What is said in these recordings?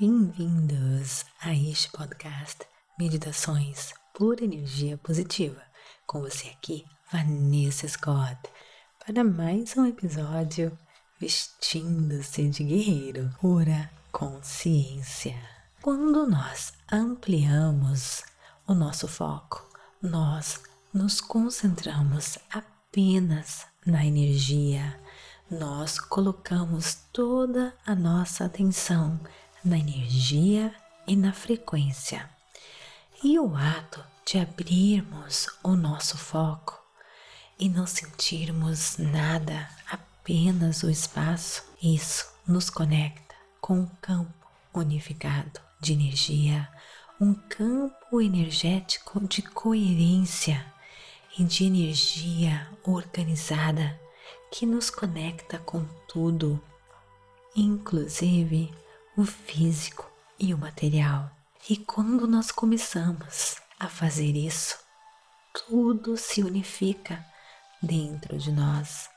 Bem-vindos a este podcast Meditações por Energia Positiva. Com você aqui, Vanessa Scott, para mais um episódio Vestindo-se de Guerreiro, Pura Consciência. Quando nós ampliamos o nosso foco, nós nos concentramos apenas na energia, nós colocamos toda a nossa atenção na energia e na frequência. E o ato de abrirmos o nosso foco e não sentirmos nada, apenas o espaço, isso nos conecta com um campo unificado de energia, um campo energético de coerência e de energia organizada que nos conecta com tudo, inclusive o físico e o material. E quando nós começamos a fazer isso, tudo se unifica dentro de nós.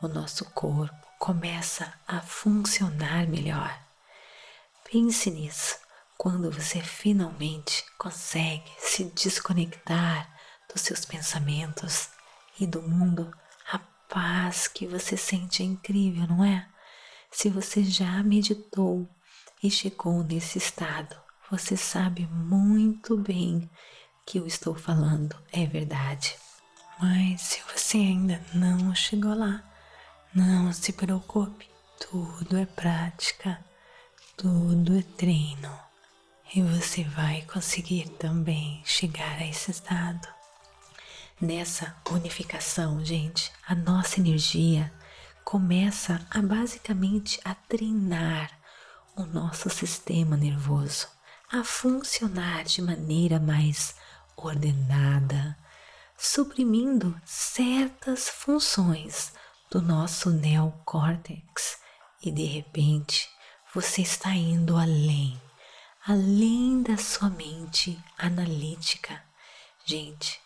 O nosso corpo começa a funcionar melhor. Pense nisso quando você finalmente consegue se desconectar dos seus pensamentos e do mundo. A paz que você sente é incrível, não é? Se você já meditou e chegou nesse estado, você sabe muito bem que eu estou falando é verdade. Mas se você ainda não chegou lá, não se preocupe, tudo é prática, tudo é treino e você vai conseguir também chegar a esse estado. Nessa unificação, gente, a nossa energia começa a basicamente a treinar o nosso sistema nervoso a funcionar de maneira mais ordenada, suprimindo certas funções do nosso neocórtex e de repente você está indo além, além da sua mente analítica. Gente,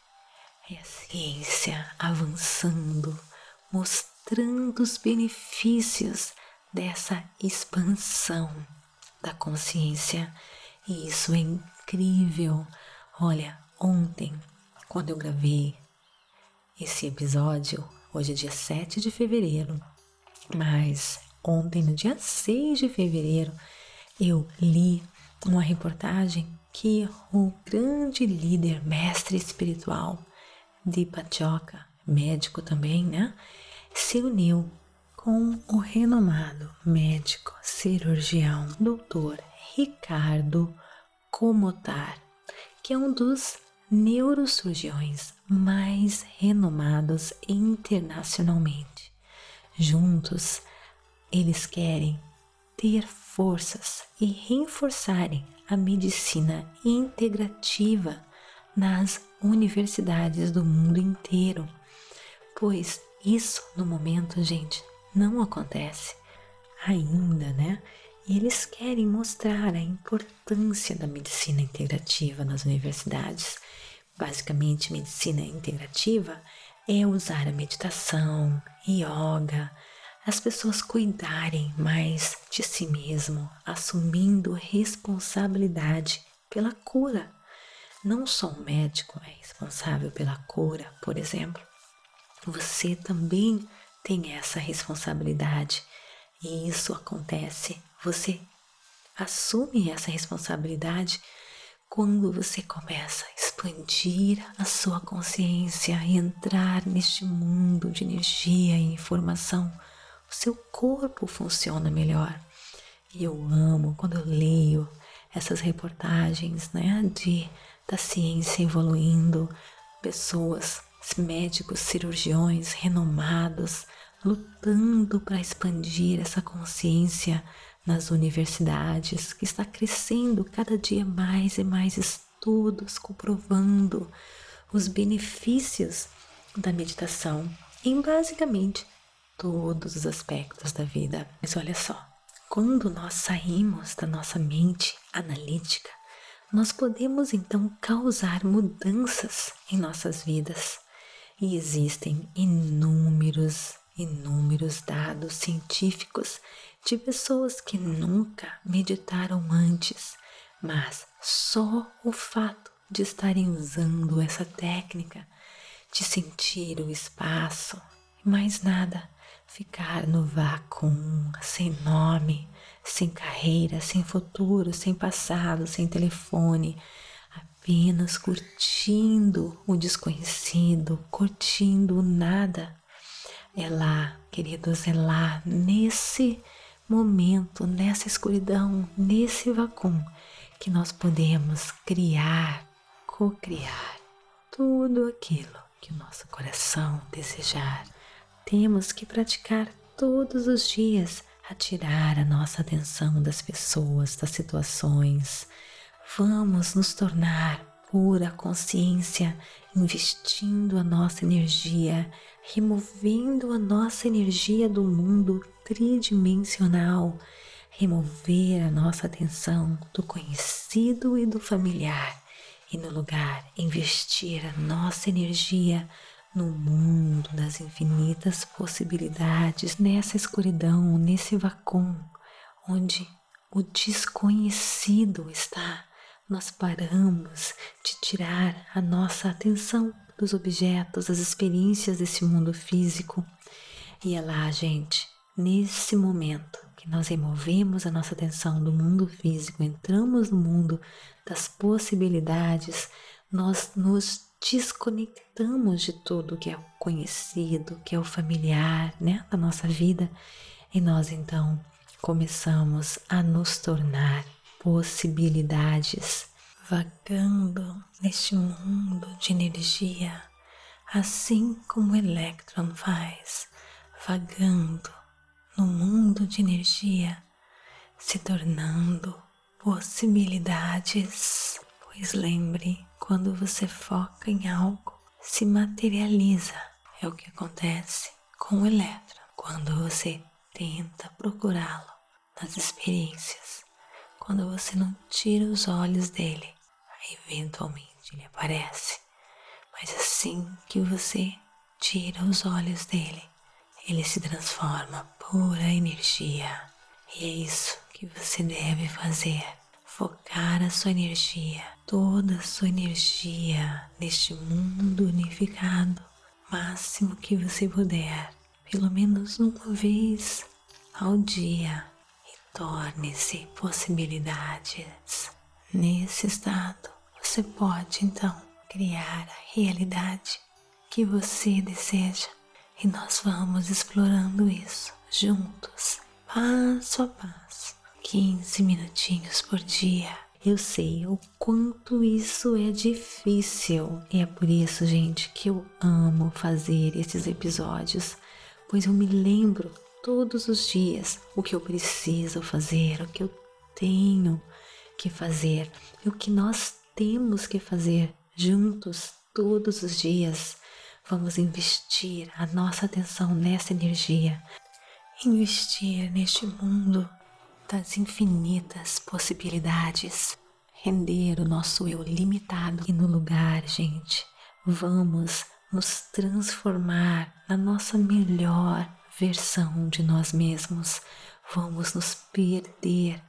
é a ciência avançando, mostrando os benefícios dessa expansão da consciência. E isso é incrível. Olha, ontem, quando eu gravei esse episódio, hoje é dia 7 de fevereiro, mas ontem, no dia 6 de fevereiro, eu li uma reportagem que o grande líder, mestre espiritual de Pachoca, médico também, né, se uniu com o renomado médico cirurgião Dr. Ricardo Comotar, que é um dos neurocirurgiões mais renomados internacionalmente. Juntos, eles querem ter forças e reforçarem a medicina integrativa nas universidades do mundo inteiro, pois isso no momento, gente, não acontece ainda, né? E eles querem mostrar a importância da medicina integrativa nas universidades. Basicamente, medicina integrativa é usar a meditação, yoga, as pessoas cuidarem mais de si mesmo, assumindo responsabilidade pela cura. Não só o médico é responsável pela cura, por exemplo. Você também tem essa responsabilidade. E isso acontece, você assume essa responsabilidade quando você começa a expandir a sua consciência e entrar neste mundo de energia e informação, o seu corpo funciona melhor. E eu amo quando eu leio essas reportagens, né, de da ciência evoluindo, pessoas médicos, cirurgiões renomados lutando para expandir essa consciência nas universidades, que está crescendo cada dia mais e mais estudos comprovando os benefícios da meditação em basicamente todos os aspectos da vida. Mas olha só, quando nós saímos da nossa mente analítica, nós podemos então causar mudanças em nossas vidas e existem inúmeros inúmeros dados científicos de pessoas que nunca meditaram antes, mas só o fato de estarem usando essa técnica, de sentir o espaço mais nada, ficar no vácuo, sem nome, sem carreira, sem futuro, sem passado, sem telefone, apenas curtindo o desconhecido, curtindo o nada. É lá, queridos, é lá, nesse momento, nessa escuridão, nesse vácuo, que nós podemos criar, co-criar tudo aquilo que o nosso coração desejar. Temos que praticar todos os dias a tirar a nossa atenção das pessoas, das situações. Vamos nos tornar pura consciência, investindo a nossa energia, removendo a nossa energia do mundo tridimensional, remover a nossa atenção do conhecido e do familiar e no lugar investir a nossa energia no mundo das infinitas possibilidades, nessa escuridão, nesse vácuo, onde o desconhecido está, nós paramos de tirar a nossa atenção dos objetos, das experiências desse mundo físico. E é lá, gente, nesse momento que nós removemos a nossa atenção do mundo físico, entramos no mundo das possibilidades, nós nos desconectamos de tudo que é conhecido, que é o familiar, né, da nossa vida, e nós então começamos a nos tornar possibilidades, vagando neste mundo de energia, assim como o elétron faz, vagando no mundo de energia, se tornando possibilidades. Pois lembre quando você foca em algo, se materializa. É o que acontece com o elétron. Quando você tenta procurá-lo nas experiências, quando você não tira os olhos dele, eventualmente ele aparece. Mas assim que você tira os olhos dele, ele se transforma pura energia. E é isso que você deve fazer focar a sua energia, toda a sua energia neste mundo unificado, máximo que você puder, pelo menos uma vez ao dia, torne-se possibilidades. Nesse estado, você pode então criar a realidade que você deseja e nós vamos explorando isso juntos, passo a passo 15 minutinhos por dia. Eu sei o quanto isso é difícil e é por isso, gente, que eu amo fazer esses episódios, pois eu me lembro todos os dias. O que eu preciso fazer, o que eu tenho que fazer e o que nós temos que fazer juntos todos os dias. Vamos investir a nossa atenção nessa energia, investir neste mundo das infinitas possibilidades, render o nosso eu limitado e no lugar, gente, vamos nos transformar na nossa melhor versão de nós mesmos. Vamos nos perder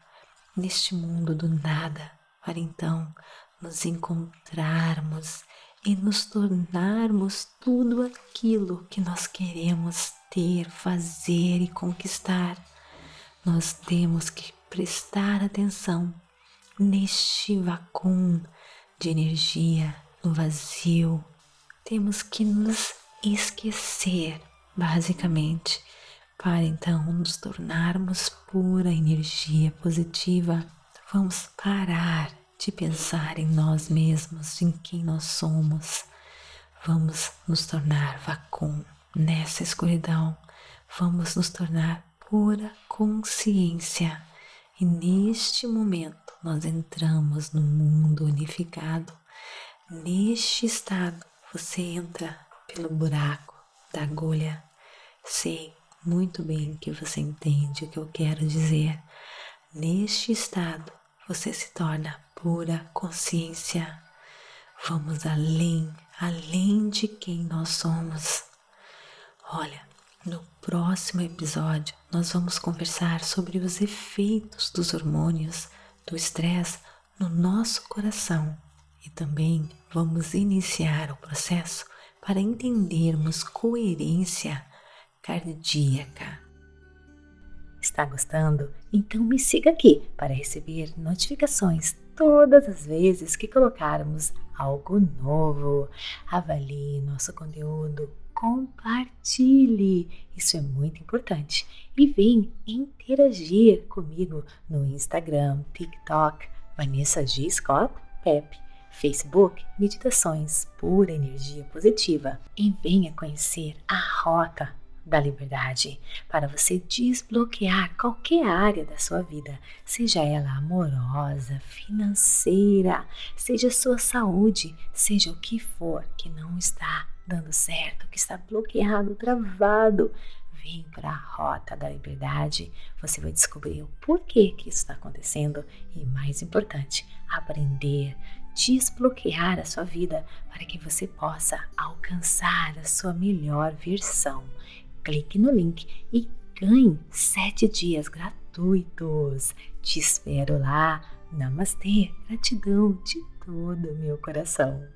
neste mundo do nada para então nos encontrarmos e nos tornarmos tudo aquilo que nós queremos ter, fazer e conquistar nós temos que prestar atenção neste vácuo de energia, no vazio. Temos que nos esquecer, basicamente, para então nos tornarmos pura energia positiva. Vamos parar de pensar em nós mesmos, em quem nós somos. Vamos nos tornar vácuo nessa escuridão. Vamos nos tornar pura consciência. E neste momento nós entramos no mundo unificado. Neste estado você entra pelo buraco da agulha. Sei muito bem que você entende o que eu quero dizer. Neste estado você se torna pura consciência. Vamos além, além de quem nós somos. Olha, No próximo episódio, nós vamos conversar sobre os efeitos dos hormônios do estresse no nosso coração e também vamos iniciar o processo para entendermos coerência cardíaca. Está gostando? Então me siga aqui para receber notificações todas as vezes que colocarmos algo novo. Avalie nosso conteúdo, compartilhe, isso é muito importante. E vem interagir comigo no Instagram, TikTok, Vanessa G. Scott Pep, Facebook Meditações Pura Energia Positiva. E venha conhecer a Rota da liberdade para você desbloquear qualquer área da sua vida, seja ela amorosa, financeira, seja sua saúde, seja o que for que não está dando certo, que está bloqueado, travado. Vem para a rota da liberdade, você vai descobrir o porquê que isso está acontecendo e, mais importante, aprender, desbloquear a sua vida para que você possa alcançar a sua melhor versão clique no link e ganhe sete dias gratuitos. Te espero lá. Namastê, gratidão de todo meu coração.